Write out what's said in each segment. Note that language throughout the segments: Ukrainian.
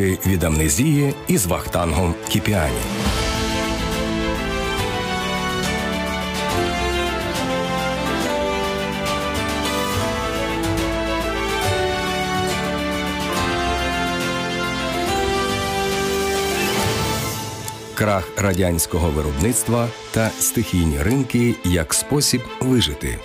Ліки від амнезії із Вахтангом Кіпіані. Крах радянського виробництва та стихійні ринки як спосіб вижити.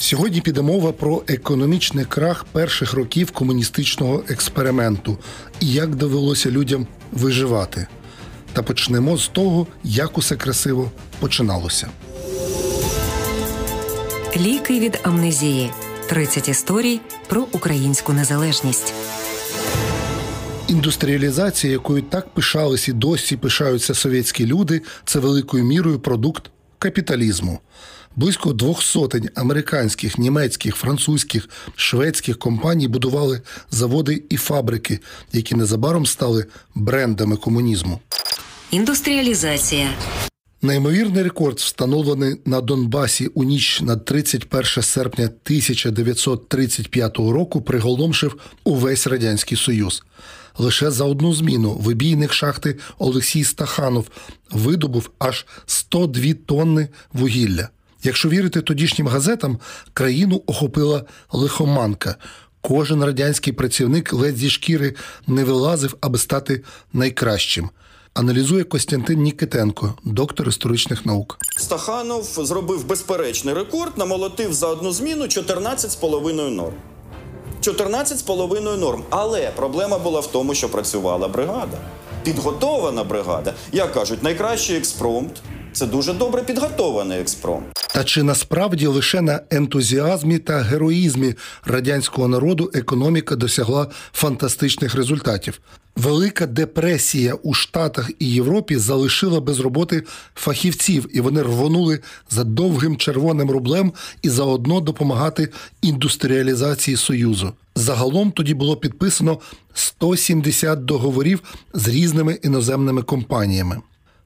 Сьогодні піде мова про економічний крах перших років комуністичного експерименту і як довелося людям виживати. Та почнемо з того, як усе красиво починалося. Ліки від амнезії. 30 історій про українську незалежність. Індустріалізація, якою так пишались і досі пишаються совєтські люди, це великою мірою продукт капіталізму. Близько двох сотень американських, німецьких, французьких, шведських компаній будували заводи і фабрики, які незабаром стали брендами комунізму. Індустріалізація. Неймовірний рекорд, встановлений на Донбасі у ніч на 31 серпня 1935 року, приголомшив увесь радянський союз. Лише за одну зміну вибійник шахти Олексій Стаханов видобув аж 102 тонни вугілля. Якщо вірити тодішнім газетам, країну охопила лихоманка. Кожен радянський працівник ледь зі шкіри не вилазив, аби стати найкращим. Аналізує Костянтин Нікитенко, доктор історичних наук. Стаханов зробив безперечний рекорд, намолотив за одну зміну 14,5 норм. 14,5 норм. Але проблема була в тому, що працювала бригада. Підготована бригада. Як кажуть, найкращий експромт це дуже добре підготований експромт. Та чи насправді лише на ентузіазмі та героїзмі радянського народу економіка досягла фантастичних результатів? Велика депресія у Штатах і Європі залишила без роботи фахівців, і вони рвонули за довгим червоним рублем і заодно допомагати індустріалізації Союзу. Загалом тоді було підписано 170 договорів з різними іноземними компаніями.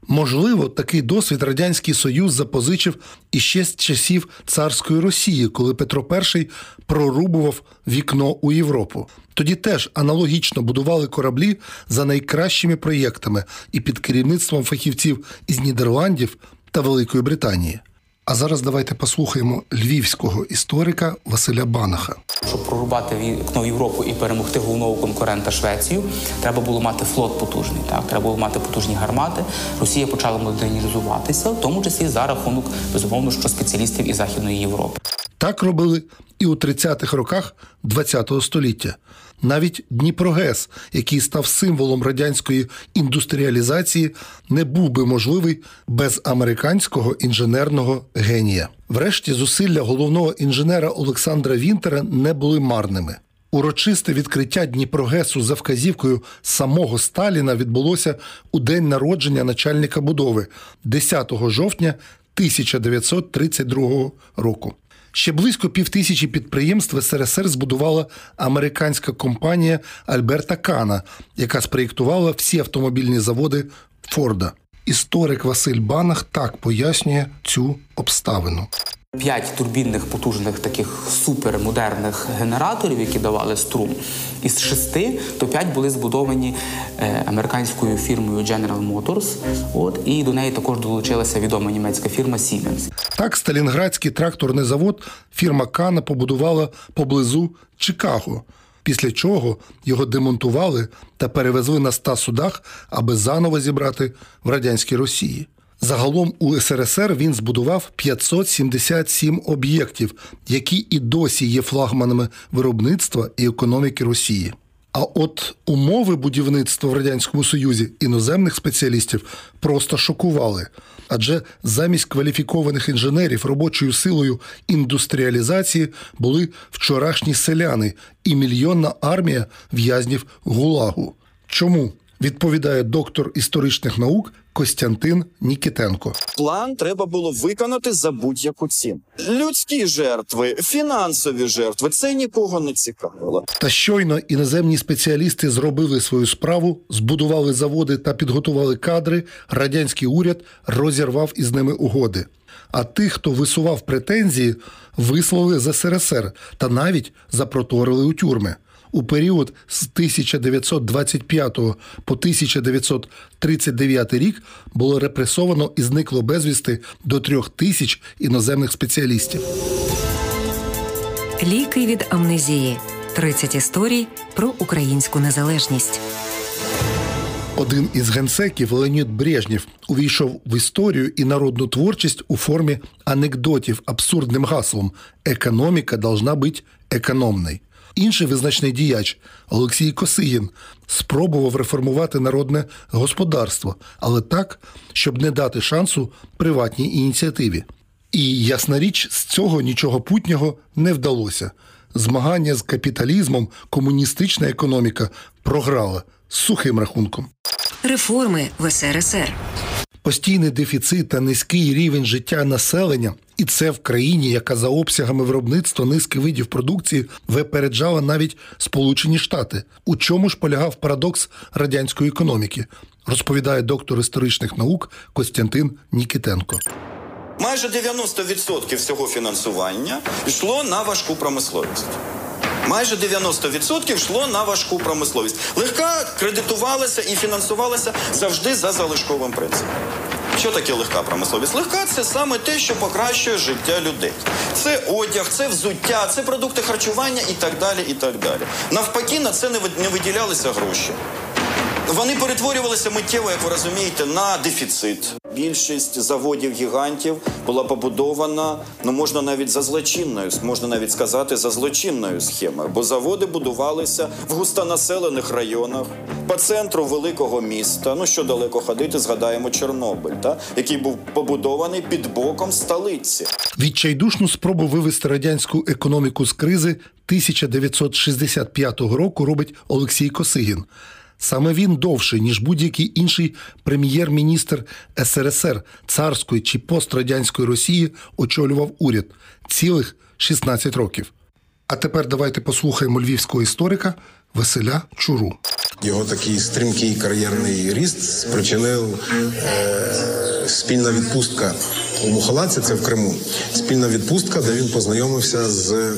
Можливо, такий досвід Радянський Союз запозичив іще з часів царської Росії, коли Петро І прорубував вікно у Європу. Тоді теж аналогічно будували кораблі за найкращими проєктами і під керівництвом фахівців із Нідерландів та Великої Британії. А зараз давайте послухаємо львівського історика Василя Банаха. Щоб прорубати вікно в Європу і перемогти головного конкурента Швецію, треба було мати флот потужний. Так треба було мати потужні гармати. Росія почала модернізуватися, в тому числі за рахунок безумовно, що спеціалістів із Західної Європи. Так робили і у 30-х роках ХХ століття. Навіть Дніпрогес, який став символом радянської індустріалізації, не був би можливий без американського інженерного генія. Врешті зусилля головного інженера Олександра Вінтера не були марними. Урочисте відкриття Дніпрогесу за вказівкою самого Сталіна відбулося у день народження начальника будови 10 жовтня 1932 року. Ще близько півтисячі підприємств СРСР збудувала американська компанія Альберта Кана, яка спроєктувала всі автомобільні заводи Форда. Історик Василь Банах так пояснює цю обставину. П'ять турбінних потужних таких супермодерних генераторів, які давали струм, із шести, то п'ять були збудовані е, американською фірмою General Motors. От і до неї також долучилася відома німецька фірма Siemens. Так, Сталінградський тракторний завод фірма Кана побудувала поблизу Чикаго. Після чого його демонтували та перевезли на ста судах, аби заново зібрати в радянській Росії. Загалом у СРСР він збудував 577 об'єктів, які і досі є флагманами виробництва і економіки Росії. А от умови будівництва в радянському союзі іноземних спеціалістів просто шокували. Адже замість кваліфікованих інженерів робочою силою індустріалізації були вчорашні селяни і мільйонна армія в'язнів гулагу. Чому відповідає доктор історичних наук Костянтин Нікітенко. План треба було виконати за будь-яку ціну. Людські жертви, фінансові жертви це нікого не цікавило. Та щойно іноземні спеціалісти зробили свою справу, збудували заводи та підготували кадри. Радянський уряд розірвав із ними угоди. А тих, хто висував претензії, вислали з СРСР та навіть запроторили у тюрми. У період з 1925 по 1939 рік було репресовано і зникло безвісти до трьох тисяч іноземних спеціалістів. Ліки від амнезії. 30 історій про українську незалежність. Один із генсеків Леонід Брежнєв увійшов в історію і народну творчість у формі анекдотів абсурдним гаслом Економіка должна бути економною. Інший визначний діяч Олексій Косигін спробував реформувати народне господарство, але так, щоб не дати шансу приватній ініціативі. І ясна річ, з цього нічого путнього не вдалося. Змагання з капіталізмом комуністична економіка програла з сухим рахунком. Реформи в СРСР. Постійний дефіцит та низький рівень життя населення, і це в країні, яка за обсягами виробництва низки видів продукції випереджала навіть Сполучені Штати. У чому ж полягав парадокс радянської економіки, розповідає доктор історичних наук Костянтин Нікітенко. Майже 90% всього фінансування йшло на важку промисловість. Майже 90% йшло на важку промисловість. Легка кредитувалася і фінансувалася завжди за залишковим принципом. Що таке легка промисловість? Легка це саме те, що покращує життя людей. Це одяг, це взуття, це продукти харчування і так далі. і так далі. Навпаки, на це не виділялися гроші. Вони перетворювалися миттєво, як ви розумієте, на дефіцит. Більшість заводів гігантів була побудована, ну можна навіть за злочинною, можна навіть сказати, за злочинною схемою, бо заводи будувалися в густонаселених районах по центру великого міста. Ну що далеко ходити, згадаємо Чорнобиль, та який був побудований під боком столиці. Відчайдушну спробу вивести радянську економіку з кризи 1965 року робить Олексій Косигін. Саме він довше, ніж будь-який інший прем'єр-міністр СРСР, царської чи пострадянської Росії очолював уряд цілих 16 років. А тепер давайте послухаємо львівського історика Василя Чуру. Його такий стрімкий кар'єрний ріст спричинив е, спільна відпустка у Мухалаці, це в Криму. Спільна відпустка, де він познайомився з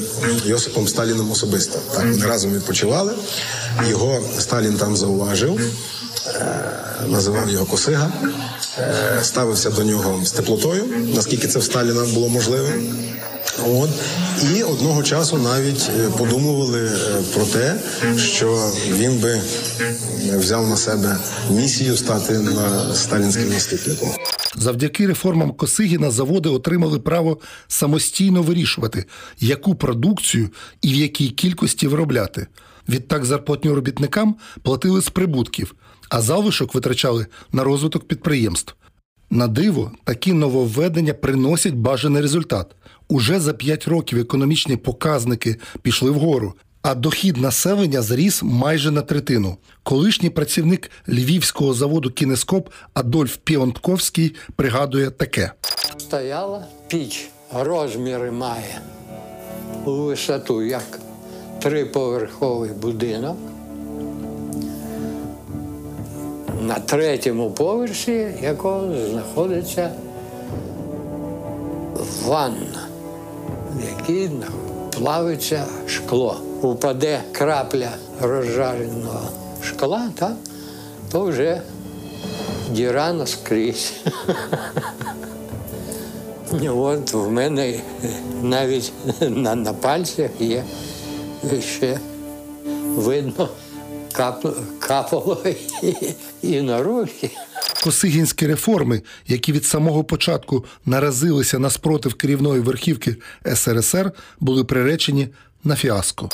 Йосипом Сталіним особисто. Так вони разом відпочивали. Його Сталін там зауважив, е, називав його Косига, е, ставився до нього з теплотою, наскільки це в Сталіна було можливим. От і одного часу навіть е, подумували про те, що він би взяв на себе місію стати на сталінським наступником. Завдяки реформам Косигіна заводи отримали право самостійно вирішувати, яку продукцію і в якій кількості виробляти. Відтак зарплатню робітникам платили з прибутків, а залишок витрачали на розвиток підприємств. На диво, такі нововведення приносять бажаний результат. Уже за 5 років економічні показники пішли вгору, а дохід населення зріс майже на третину. Колишній працівник львівського заводу Кінескоп Адольф Піонтковський пригадує таке: стояла піч, розміри має у висоту як триповерховий будинок. На третьому поверсі якого знаходиться ванна, в плавиться шкло. Упаде крапля розжареного шкла, так, то вже діра наскрізь. От в мене навіть на, на пальцях є ще видно капало і, і на руки. Косигінські реформи, які від самого початку наразилися на спротив керівної верхівки СРСР, були приречені на фіаско.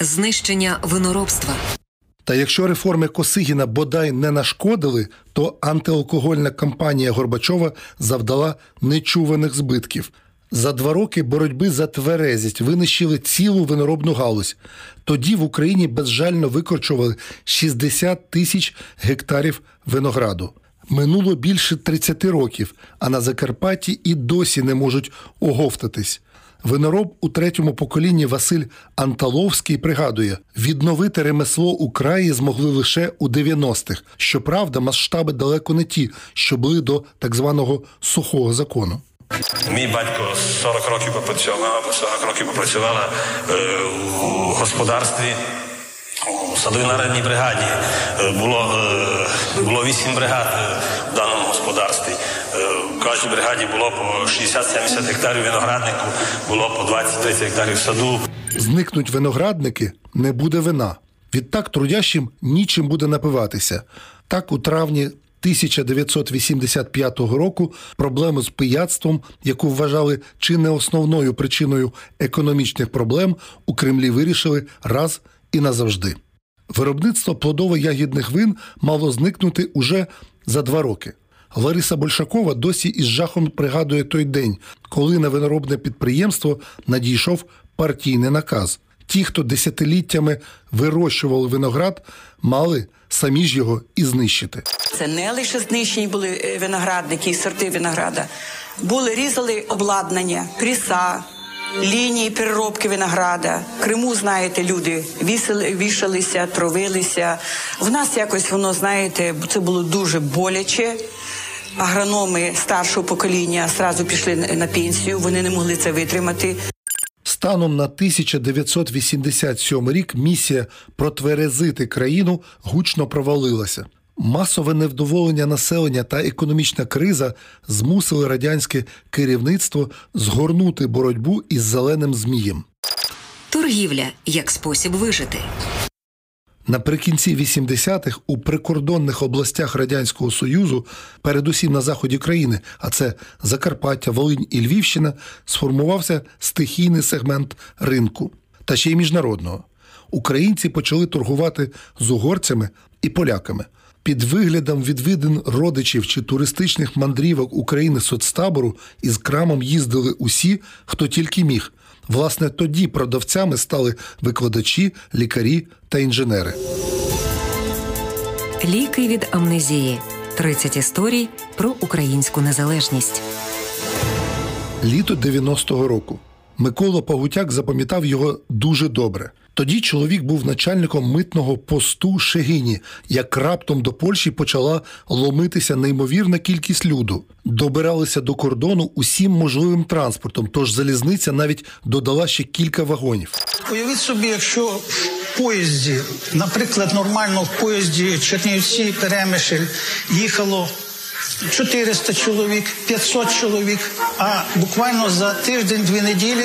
Знищення виноробства. Та якщо реформи Косигіна бодай не нашкодили, то антиалкогольна кампанія Горбачова завдала нечуваних збитків. За два роки боротьби за тверезість винищили цілу виноробну галузь. Тоді в Україні безжально викорчували 60 тисяч гектарів винограду. Минуло більше 30 років, а на Закарпатті і досі не можуть оговтатись. Винороб у третьому поколінні Василь Анталовський пригадує, відновити ремесло у краї змогли лише у 90-х. Щоправда, масштаби далеко не ті, що були до так званого сухого закону. Мій батько 40 років попрацював, мама 40 років попрацювала е, у господарстві. У садовинарній бригаді е, було, е, було 8 бригад е, в даному господарстві. В кожній бригаді було по 60-70 гектарів винограднику, було по 20-30 гектарів саду. Зникнуть виноградники, не буде вина. Відтак трудящим нічим буде напиватися. Так у травні 1985 року проблему з пияцтвом, яку вважали чи не основною причиною економічних проблем, у Кремлі вирішили раз і назавжди. Виробництво плодово-ягідних вин мало зникнути уже за два роки. Лариса Большакова досі із жахом пригадує той день, коли на виноробне підприємство надійшов партійний наказ. Ті, хто десятиліттями вирощували виноград, мали самі ж його і знищити. Це не лише знищені були е, виноградники і сорти винограда. Були різали обладнання, пріса, лінії переробки винограда. В Криму, знаєте, люди вісили, вішалися, тровилися. В нас якось воно, знаєте, це було дуже боляче. Агрономи старшого покоління зразу пішли на- пенсію, вони не могли це витримати. Станом на 1987 рік місія протверезити країну гучно провалилася. Масове невдоволення населення та економічна криза змусили радянське керівництво згорнути боротьбу із зеленим змієм. Торгівля як спосіб вижити. Наприкінці 80-х у прикордонних областях Радянського Союзу, передусім на заході країни, а це Закарпаття, Волинь і Львівщина, сформувався стихійний сегмент ринку та ще й міжнародного. Українці почали торгувати з угорцями і поляками. Під виглядом відвідин родичів чи туристичних мандрівок України соцтабору із крамом їздили усі, хто тільки міг. Власне, тоді продавцями стали викладачі, лікарі та інженери. Ліки від амнезії. 30 історій про українську незалежність. Літо 90-го року. Микола Пагутяк запам'ятав його дуже добре. Тоді чоловік був начальником митного посту Шегині, як раптом до Польщі почала ломитися неймовірна кількість люду. Добиралися до кордону усім можливим транспортом, тож залізниця навіть додала ще кілька вагонів. Уявіть собі, якщо в поїзді, наприклад, нормально в поїзді Чернівці, Перемишль їхало 400 чоловік, 500 чоловік, а буквально за тиждень-дві неділі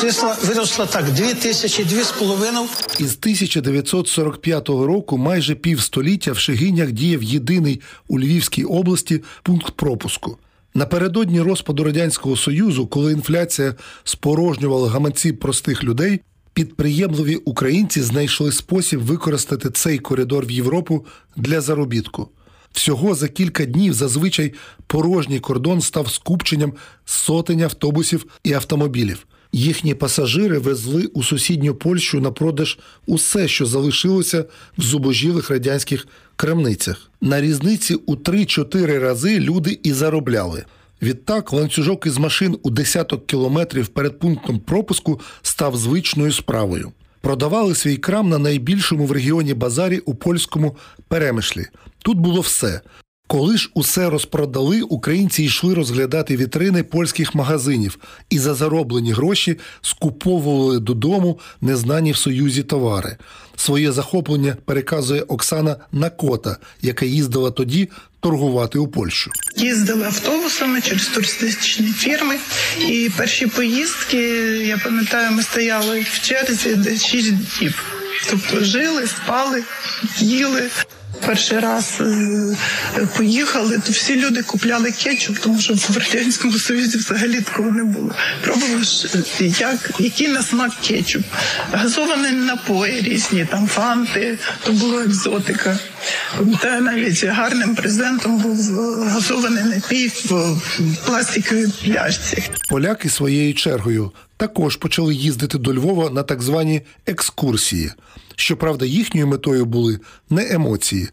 числа виросло так, 2 тисячі, 2,5. Із 1945 року майже півстоліття в Шегинях діяв єдиний у Львівській області пункт пропуску. Напередодні розпаду радянського союзу, коли інфляція спорожнювала гаманці простих людей, підприємливі українці знайшли спосіб використати цей коридор в Європу для заробітку. Всього за кілька днів зазвичай порожній кордон став скупченням сотень автобусів і автомобілів. Їхні пасажири везли у сусідню Польщу на продаж усе, що залишилося в зубожілих радянських крамницях. На різниці у 3-4 рази люди і заробляли. Відтак ланцюжок із машин у десяток кілометрів перед пунктом пропуску став звичною справою. Продавали свій крам на найбільшому в регіоні базарі у польському перемишлі. Тут було все. Коли ж усе розпродали, українці йшли розглядати вітрини польських магазинів і за зароблені гроші скуповували додому незнані в Союзі товари. Своє захоплення переказує Оксана Накота, яка їздила тоді торгувати у Польщу. Їздили автобусами через туристичні фірми. І перші поїздки, я пам'ятаю, ми стояли в черзі десь 6 днів. Тобто жили, спали, їли. Перший раз е, поїхали, то всі люди купляли кетчуп, тому що в радянському союзі взагалі такого не було. Пробували ж, е, як який на смак кетчуп, газовані напої різні, там фанти, то була екзотика. Пам'ятаю, навіть гарним презентом був е, газований напій в пластиковій пляшці. Поляки своєю чергою також почали їздити до Львова на так звані екскурсії. Щоправда, їхньою метою були не емоції.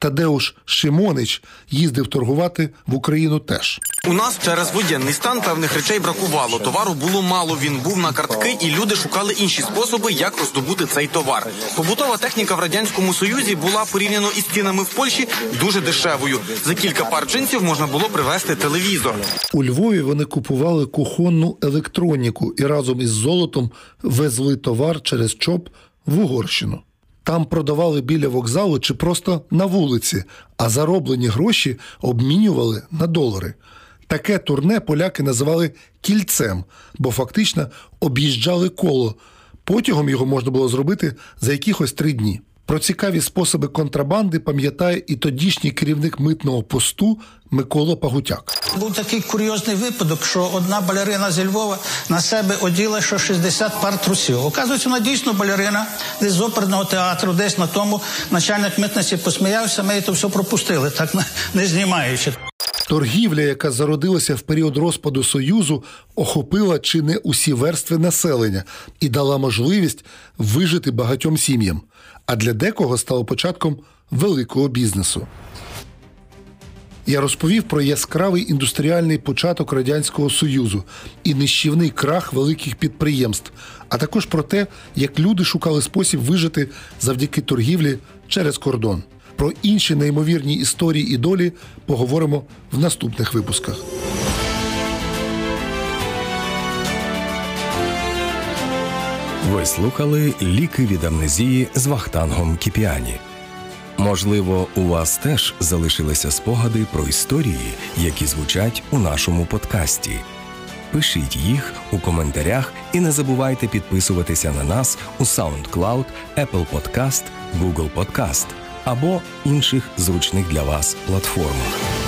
Тадеуш Шимонич їздив торгувати в Україну теж. У нас через воєнний стан певних речей бракувало. Товару було мало. Він був на картки, і люди шукали інші способи, як роздобути цей товар. Побутова техніка в радянському союзі була порівняно із цінами в Польщі дуже дешевою. За кілька пар джинсів можна було привезти телевізор. У Львові вони купували кухонну електроніку і разом із золотом везли товар через ЧОП в Угорщину. Там продавали біля вокзалу чи просто на вулиці, а зароблені гроші обмінювали на долари. Таке турне поляки називали кільцем, бо фактично об'їжджали коло. Потягом його можна було зробити за якихось три дні. Про цікаві способи контрабанди пам'ятає і тодішній керівник митного посту Микола Пагутяк. Був такий курйозний випадок, що одна балерина зі Львова на себе оділа що 60 пар трусів. Оказується, вона дійсно балерина десь з оперного театру, десь на тому начальник митниці посміявся, ми то все пропустили, так не знімаючи. Торгівля, яка зародилася в період розпаду Союзу, охопила чи не усі верстви населення і дала можливість вижити багатьом сім'ям. А для декого стало початком великого бізнесу. Я розповів про яскравий індустріальний початок Радянського Союзу і нищівний крах великих підприємств, а також про те, як люди шукали спосіб вижити завдяки торгівлі через кордон. Про інші неймовірні історії і долі поговоримо в наступних випусках. Ви слухали ліки від амнезії з Вахтангом Кіпіані. Можливо, у вас теж залишилися спогади про історії, які звучать у нашому подкасті. Пишіть їх у коментарях і не забувайте підписуватися на нас у SoundCloud, Apple Podcast, Google Podcast або інших зручних для вас платформах.